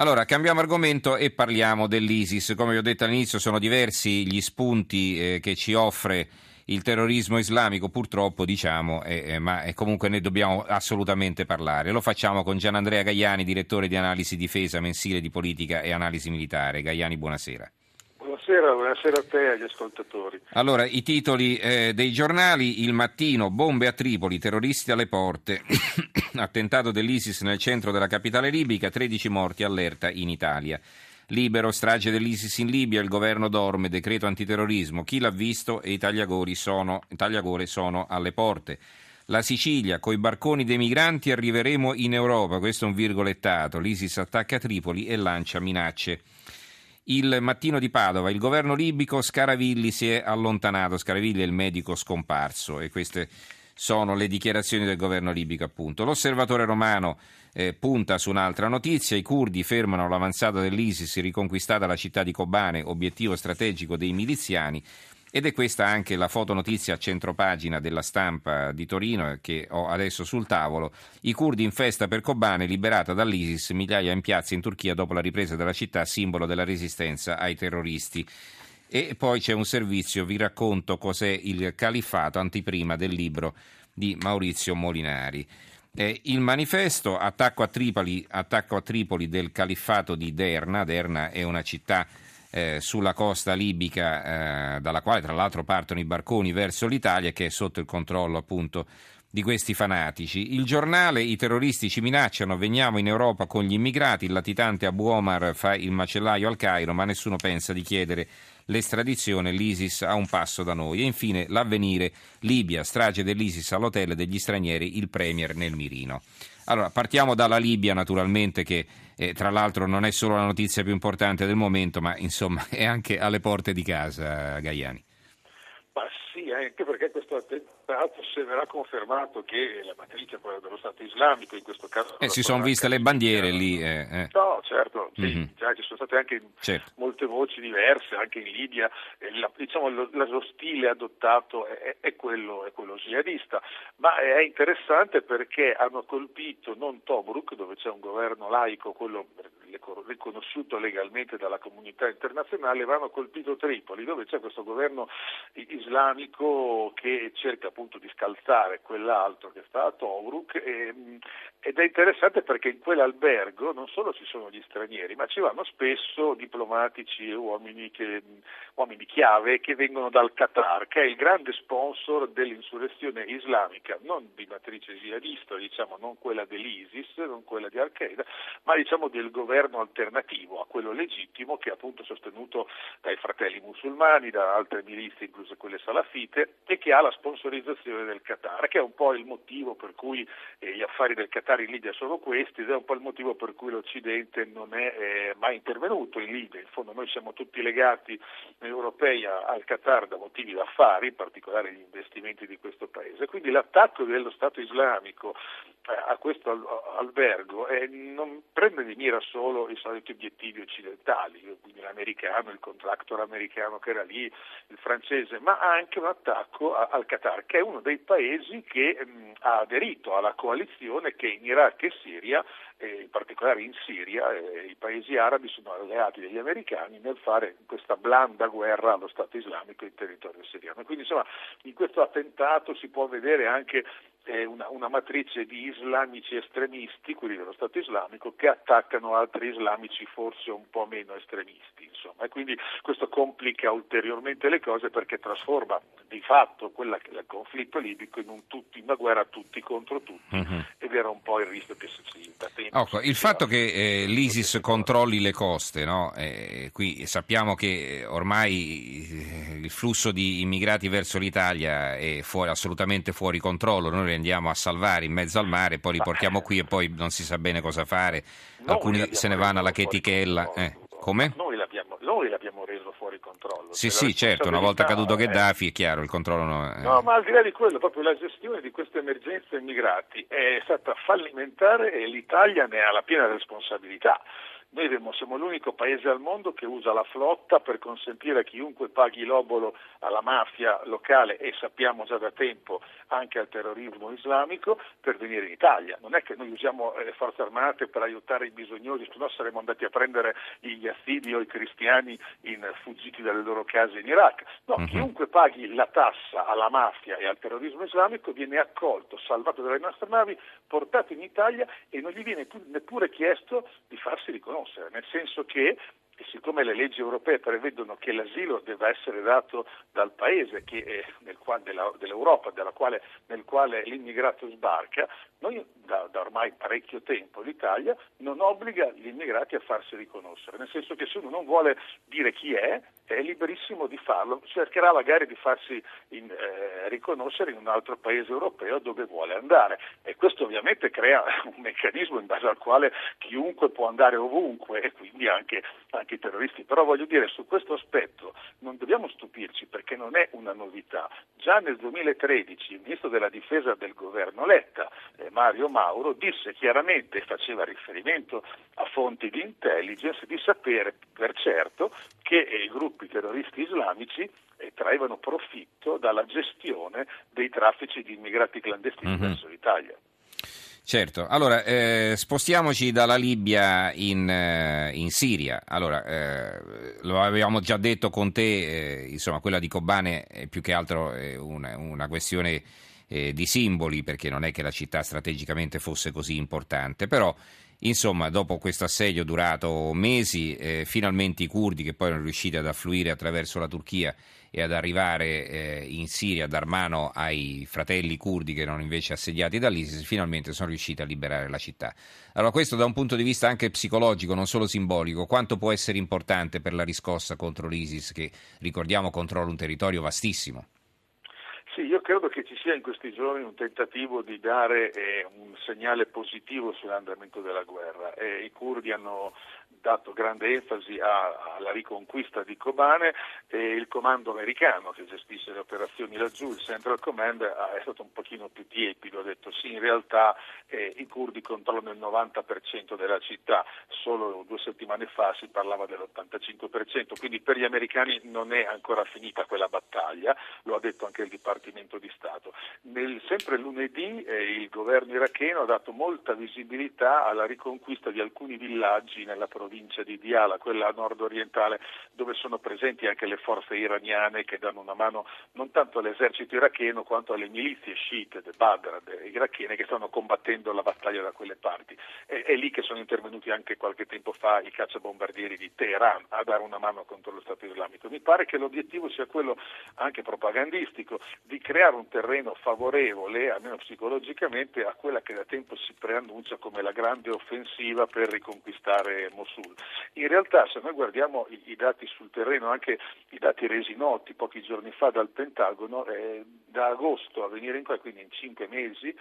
Allora, cambiamo argomento e parliamo dell'ISIS. Come vi ho detto all'inizio, sono diversi gli spunti eh, che ci offre il terrorismo islamico, purtroppo, diciamo, eh, eh, ma comunque ne dobbiamo assolutamente parlare. Lo facciamo con Gianandrea Gaiani, direttore di analisi difesa mensile di politica e analisi militare. Gaiani, buonasera. Buonasera, buonasera a te e agli ascoltatori. Allora, i titoli eh, dei giornali, il mattino, bombe a Tripoli, terroristi alle porte, attentato dell'ISIS nel centro della capitale libica, 13 morti, allerta in Italia. Libero, strage dell'ISIS in Libia, il governo dorme, decreto antiterrorismo, chi l'ha visto e i tagliagore sono, tagliagore sono alle porte. La Sicilia, coi barconi dei migranti arriveremo in Europa, questo è un virgolettato, l'ISIS attacca Tripoli e lancia minacce. Il mattino di Padova, il governo libico Scaravilli si è allontanato, Scaravilli è il medico scomparso e queste sono le dichiarazioni del governo libico appunto. L'osservatore romano eh, punta su un'altra notizia, i curdi fermano l'avanzata dell'ISIS riconquistata la città di Kobane, obiettivo strategico dei miliziani. Ed è questa anche la fotonotizia a centropagina della stampa di Torino che ho adesso sul tavolo. I curdi in festa per Kobane, liberata dall'ISIS, migliaia in piazza in Turchia dopo la ripresa della città, simbolo della resistenza ai terroristi. E poi c'è un servizio, vi racconto cos'è il califfato, antiprima del libro di Maurizio Molinari. Eh, il manifesto attacco a, Tripoli, attacco a Tripoli del califfato di Derna, Derna è una città eh, sulla costa libica, eh, dalla quale tra l'altro partono i barconi verso l'Italia, che è sotto il controllo appunto di questi fanatici. Il giornale, i terroristi ci minacciano, veniamo in Europa con gli immigrati, il latitante Abu Omar fa il macellaio al Cairo, ma nessuno pensa di chiedere l'estradizione, l'ISIS a un passo da noi. E infine l'avvenire, Libia, strage dell'ISIS all'hotel degli stranieri, il Premier nel mirino. Allora, partiamo dalla Libia naturalmente che eh, tra l'altro non è solo la notizia più importante del momento, ma insomma è anche alle porte di casa, Gaiani. Ma sì, anche perché questo attentato se verrà confermato che la matrice è quella dello Stato islamico, in questo caso... Eh, si sono viste le bandiere lì. Eh, eh. No, certo, sì, mm-hmm. già ci sono state anche certo. molte voci diverse, anche in Libia, la, diciamo lo, lo, stile adottato è, è, quello, è quello jihadista, ma è interessante perché hanno colpito non Tobruk, dove c'è un governo laico, quello riconosciuto legalmente dalla comunità internazionale, ma hanno colpito Tripoli, dove c'è questo governo islamico che cerca appunto di scalzare quell'altro che sta a Tobruk e, ed è interessante perché in quell'albergo non solo ci sono gli stranieri, ma ci vanno spesso diplomatici e uomini, uomini chiave che vengono dal Qatar, che è il grande sponsor dell'insurrezione islamica, non di matrice jihadista, diciamo, non quella dell'ISIS, non quella di Al-Qaeda, ma diciamo del governo alternativo a quello legittimo che è appunto sostenuto dai fratelli musulmani, da altre milizie, incluse quelle salafite, e che ha la sponsorizzazione del Qatar, che è un po' il motivo per cui eh, gli affari del Qatar in Libia sono questi ed è un po' il motivo per cui l'Occidente non è eh, mai intervenuto in Libia. In fondo noi siamo tutti legati europei al Qatar da motivi d'affari, in particolare gli investimenti di questo paese. Quindi l'attacco dello Stato islamico eh, a questo albergo eh, non prende di mira solo i soliti obiettivi occidentali, quindi l'americano, il contractor americano che era lì, il francese, ma anche un attacco al Qatar, che è uno dei paesi che mh, ha aderito alla coalizione che in Iraq e Siria, eh, in particolare in Siria, eh, i paesi arabi sono alleati degli americani nel fare questa blanda guerra allo Stato islamico in territorio siriano. Quindi insomma in questo attentato si può vedere anche eh, una, una, matrice di islamici estremisti, quelli dello Stato islamico, che attaccano altri islamici forse un po' meno estremisti. Insomma. E quindi questo complica ulteriormente le cose perché trasforma di fatto quella il conflitto libico in un tutti, una guerra tutti contro tutti uh-huh. Era un po' il rischio che si tempo. Ecco, il fatto che eh, l'ISIS controlli le coste, no? eh, qui sappiamo che ormai eh, il flusso di immigrati verso l'Italia è fuori, assolutamente fuori controllo, noi li andiamo a salvare in mezzo al mare, poi li portiamo qui e poi non si sa bene cosa fare, alcuni se ne vanno alla chetichella. Eh, come? Noi controllo. Sì, sì, certo, una volta caduto Gheddafi è chiaro, il controllo no, eh. no, ma al di là di quello, proprio la gestione di questa emergenza immigrati è stata fallimentare e l'Italia ne ha la piena responsabilità Noi siamo l'unico paese al mondo che usa la flotta per consentire a chiunque paghi l'obolo alla mafia locale e sappiamo già da tempo anche al terrorismo islamico per venire in Italia. Non è che noi usiamo le forze armate per aiutare i bisognosi, se no saremmo andati a prendere gli yazidi o i cristiani in, fuggiti dalle loro case in Iraq. No, uh-huh. chiunque paghi la tassa alla mafia e al terrorismo islamico viene accolto, salvato dalle nostre navi, portato in Italia e non gli viene neppure chiesto di farsi riconoscere, nel senso che e siccome le leggi europee prevedono che l'asilo debba essere dato dal paese che, nel, della, dell'Europa quale, nel quale l'immigrato sbarca, noi da, da, ormai parecchio tempo l'Italia non obbliga gli immigrati a farsi riconoscere, nel senso che se uno non vuole dire chi è, è liberissimo di farlo, cercherà magari di farsi in, eh, riconoscere in un altro paese europeo dove vuole andare. E questo ovviamente crea un meccanismo in base al quale chiunque può andare ovunque e quindi anche, anche i terroristi, però voglio dire su questo aspetto non dobbiamo stupirci perché non è una novità, già nel 2013 il ministro della difesa del governo Letta, eh, Mario Mauro, disse chiaramente faceva riferimento a fonti di intelligence di sapere per certo che i gruppi terroristi islamici eh, traevano profitto dalla gestione dei traffici di immigrati clandestini mm-hmm. verso l'Italia. Certo, allora eh, spostiamoci dalla Libia in, eh, in Siria. Allora, eh, lo avevamo già detto con te, eh, insomma, quella di Kobane è più che altro una, una questione eh, di simboli, perché non è che la città strategicamente fosse così importante, però Insomma, dopo questo assedio durato mesi, eh, finalmente i curdi che poi erano riusciti ad affluire attraverso la Turchia e ad arrivare eh, in Siria dar mano ai fratelli curdi che erano invece assediati dall'ISIS, finalmente sono riusciti a liberare la città. Allora questo da un punto di vista anche psicologico, non solo simbolico, quanto può essere importante per la riscossa contro l'ISIS che, ricordiamo, controlla un territorio vastissimo? Sì, io credo che ci sia in questi giorni un tentativo di dare eh, un segnale positivo sull'andamento della guerra. Eh, I curdi hanno dato grande enfasi a, alla riconquista di Kobane e il comando americano che gestisce le operazioni laggiù, il Central Command, è stato un pochino più tiepido, ha detto sì, in realtà eh, i curdi controllano il 90% della città, solo due settimane fa si parlava dell'85%, quindi per gli americani non è ancora finita quella battaglia, lo ha detto anche il Dipartimento di Stato. Nel, sempre lunedì eh, il governo iracheno ha dato molta visibilità alla riconquista di alcuni villaggi nella provincia di Diyala, quella nord-orientale, dove sono presenti anche le forze iraniane che danno una mano non tanto all'esercito iracheno quanto alle milizie sciite, de Badr, irachene che stanno combattendo la battaglia da quelle parti. È, è lì che sono intervenuti anche qualche tempo fa i cacciabombardieri di Teheran a dare una mano contro lo Stato islamico. Mi pare che l'obiettivo sia quello anche propagandistico di creare un terreno favorevole, almeno psicologicamente, a quella che da tempo si preannuncia come la grande offensiva per riconquistare. Mosul. In realtà se noi guardiamo i, i, dati sul terreno, anche i dati resi noti pochi giorni fa dal Pentagono, eh, da agosto a venire in qua, quindi in cinque mesi,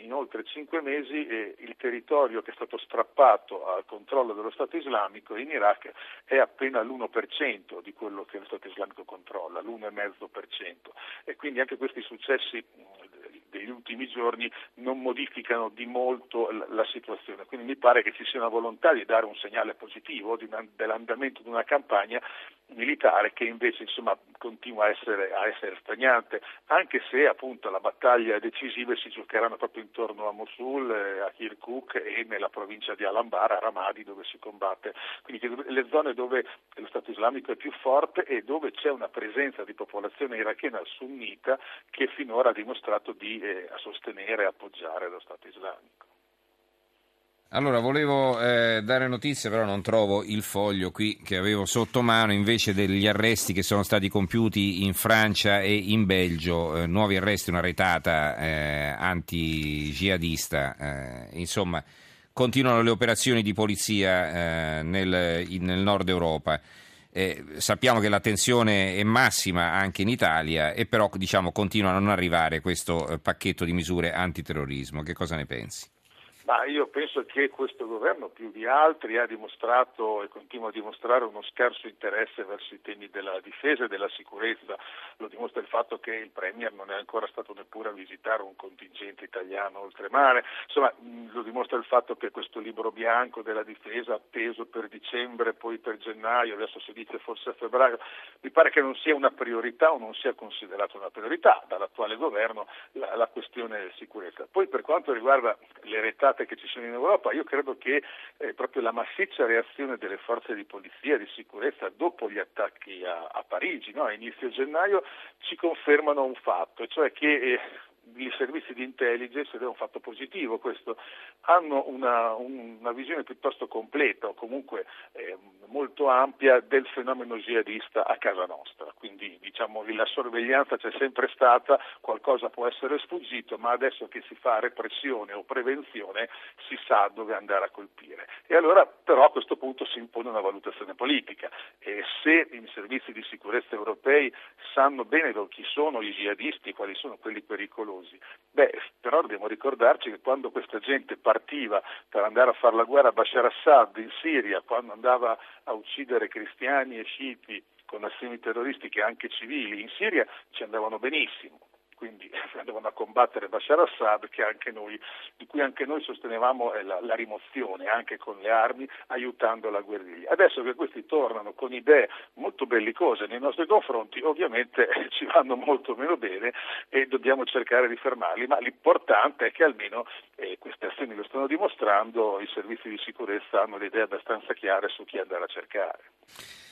in oltre cinque mesi, eh, il territorio che è stato strappato al controllo dello Stato islamico in Iraq è appena l'1% di quello che lo Stato islamico controlla, l'1,5%. E quindi anche questi successi degli ultimi giorni non modificano di molto la situazione. Quindi mi pare che ci sia una volontà di dare un segnale positivo dell'andamento di una campagna militare che invece insomma, continua a essere, a essere, stagnante, anche se appunto la battaglia decisive si giocheranno proprio intorno a Mosul, eh, a Kirkuk e nella provincia di Al-Anbar, a Ramadi dove si combatte. Quindi le zone dove lo Stato islamico è più forte e dove c'è una presenza di popolazione irachena sunnita che finora ha dimostrato di eh, sostenere e appoggiare lo Stato islamico. Allora, volevo eh, dare notizie, però non trovo il foglio qui che avevo sotto mano, invece degli arresti che sono stati compiuti in Francia e in Belgio, eh, nuovi arresti, una retata eh, anti-jihadista, eh, insomma, continuano le operazioni di polizia eh, nel, in, nel, nord Europa. Eh, sappiamo che la tensione è massima anche in Italia e però diciamo, continua a non arrivare questo pacchetto di misure antiterrorismo. Che cosa ne pensi? Ma io penso che questo governo più di altri ha dimostrato e continua a dimostrare uno scarso interesse verso i temi della difesa e della sicurezza. Lo dimostra il fatto che il Premier non è ancora stato neppure a visitare un contingente italiano oltremare. Insomma, lo dimostra il fatto che questo libro bianco della difesa atteso per dicembre, poi per gennaio, adesso si dice forse a febbraio, mi pare che non sia una priorità o non sia considerato una priorità dall'attuale governo la, la questione sicurezza. Poi per quanto riguarda le state che ci sono in Europa, io credo che eh, proprio la massiccia reazione delle forze di polizia e di sicurezza dopo gli attacchi a, a Parigi, no, a inizio gennaio, ci confermano un fatto, cioè che eh, i servizi di intelligence, ed è un fatto positivo questo, hanno una, una visione piuttosto completa o comunque eh, molto ampia del fenomeno jihadista a casa nostra. Quindi diciamo la sorveglianza c'è sempre stata, qualcosa può essere sfuggito, ma adesso che si fa repressione o prevenzione si sa dove andare a colpire. E allora però a questo punto si impone una valutazione politica e se i servizi di sicurezza europei sanno bene chi sono i jihadisti, quali sono quelli pericolosi, beh, però dobbiamo ricordarci che quando questa gente partiva per andare a fare la guerra a Bashar Assad in Siria, quando andava a uccidere cristiani e sciiti con azioni terroristiche anche civili in Siria, ci andavano benissimo quindi andavano a combattere Bashar Assad noi, di cui anche noi sostenevamo eh, la, la, rimozione anche con le armi aiutando la guerriglia. Adesso che questi tornano con idee molto bellicose nei nostri confronti ovviamente ci vanno molto meno bene e dobbiamo cercare di fermarli, ma l'importante è che almeno eh, queste azioni lo stanno dimostrando, i servizi di sicurezza hanno le idee abbastanza chiare su chi andare a cercare.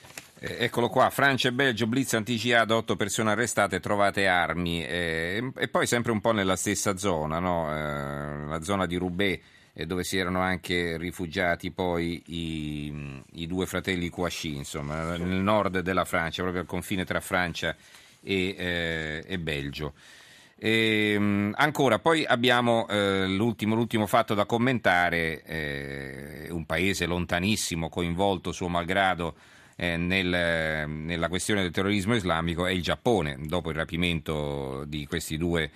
Eh, eccolo qua, Francia e Belgio, blitz anti-jihad, otto persone arrestate, trovate armi. Eh, e poi sempre un po' nella stessa zona, no? eh, la zona di Roubaix, eh, dove si erano anche rifugiati poi i, i due fratelli Kouachi, insomma, nel nord della Francia, proprio al confine tra Francia e, eh, e Belgio. E, ehm, ancora, poi abbiamo eh, l'ultimo, l'ultimo, fatto da commentare, eh, un paese lontanissimo, coinvolto suo malgrado eh, nel, nella questione del terrorismo islamico è il Giappone, dopo il rapimento di questi due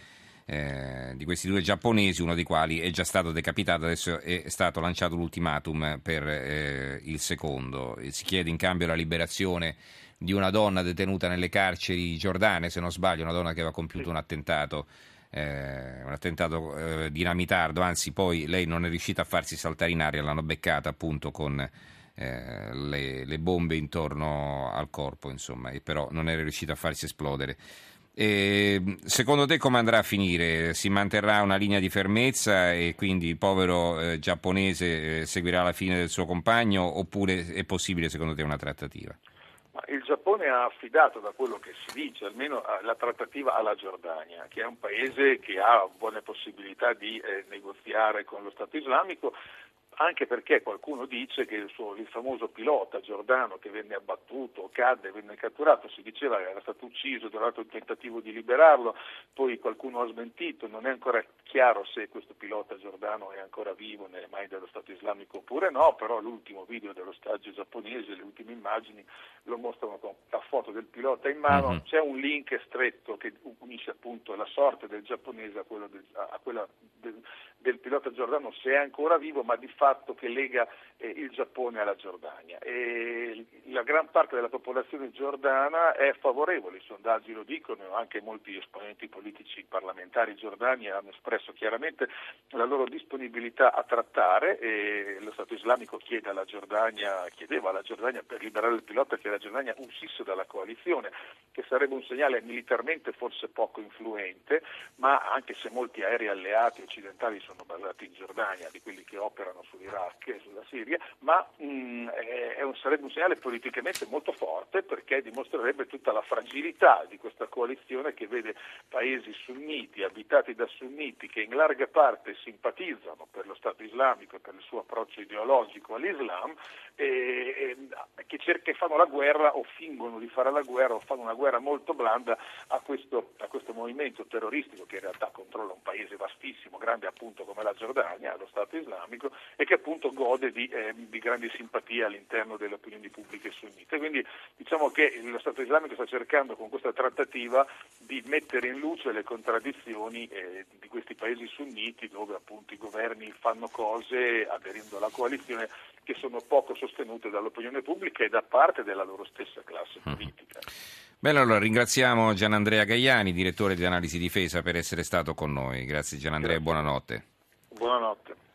eh, di questi due giapponesi, uno dei quali è già stato decapitato, adesso è stato lanciato l'ultimatum per eh, il secondo. Si chiede in cambio la liberazione di una donna detenuta nelle carceri giordane, se non sbaglio, una donna che aveva compiuto un attentato. Eh, un attentato eh, dinamitardo, anzi poi lei non è riuscita a farsi saltare in aria, l'hanno beccata appunto con eh, le, le, bombe intorno al corpo, insomma, e però non era riuscita a farsi esplodere. E, secondo te come andrà a finire? Si manterrà una linea di fermezza e quindi il povero eh, giapponese eh, seguirà la fine del suo compagno oppure è possibile secondo te una trattativa? Il Giappone ha affidato, da quello che si dice, almeno la trattativa alla Giordania, che è un paese che ha buone possibilità di eh, negoziare con lo Stato islamico, anche perché qualcuno dice che il, suo, il, famoso pilota Giordano che venne abbattuto, cadde, venne catturato, si diceva che era stato ucciso durante un tentativo di liberarlo, poi qualcuno ha smentito, non è ancora chiaro se questo pilota Giordano è ancora vivo nelle mani dello Stato islamico oppure no, però l'ultimo video dello stagio giapponese, le ultime immagini lo mostrano con la foto del pilota in mano, mm-hmm. c'è un link stretto che unisce appunto la sorte del giapponese a, del, a quella del, del pilota Giordano se è ancora vivo, ma di fatto che lega eh, il Giappone alla Giordania. E la gran parte della popolazione giordana è favorevole, i sondaggi lo dicono, anche molti esponenti politici parlamentari giordani hanno espresso chiaramente la loro disponibilità a trattare e lo Stato islamico chiede alla Giordania, chiedeva alla Giordania per liberare il pilota che la Giordania uscisse dalla coalizione, che sarebbe un segnale militarmente forse poco influente, ma anche se molti aerei alleati occidentali sono basati in Giordania, di quelli che operano sull'Iraq e sulla Siria, ma mh, mm, un, sarebbe un segnale politicamente molto forte perché dimostrerebbe tutta la fragilità di questa coalizione che vede paesi sunniti, abitati da sunniti, che in larga parte simpatizzano per lo Stato islamico e per il suo approccio ideologico all'Islam, e, e, che, cer- che fanno la guerra o fingono di fare la guerra o fanno una guerra molto blanda a questo, a questo movimento terroristico che in realtà controlla un paese vastissimo, grande appunto come la Giordania, lo Stato islamico, e che appunto gode di, eh, di grandi simpatie all'interno delle opinioni pubbliche sunnite. Quindi diciamo che lo Stato islamico sta cercando con questa trattativa di mettere in luce le contraddizioni eh, di questi paesi sunniti dove appunto i governi fanno cose aderendo alla coalizione che sono poco sostenute dall'opinione pubblica e da parte della loro stessa classe mm. Bene, allora ringraziamo Gianandrea Gaiani, direttore di analisi difesa, per essere stato con noi. Grazie Gianandrea e buonanotte. Buonanotte.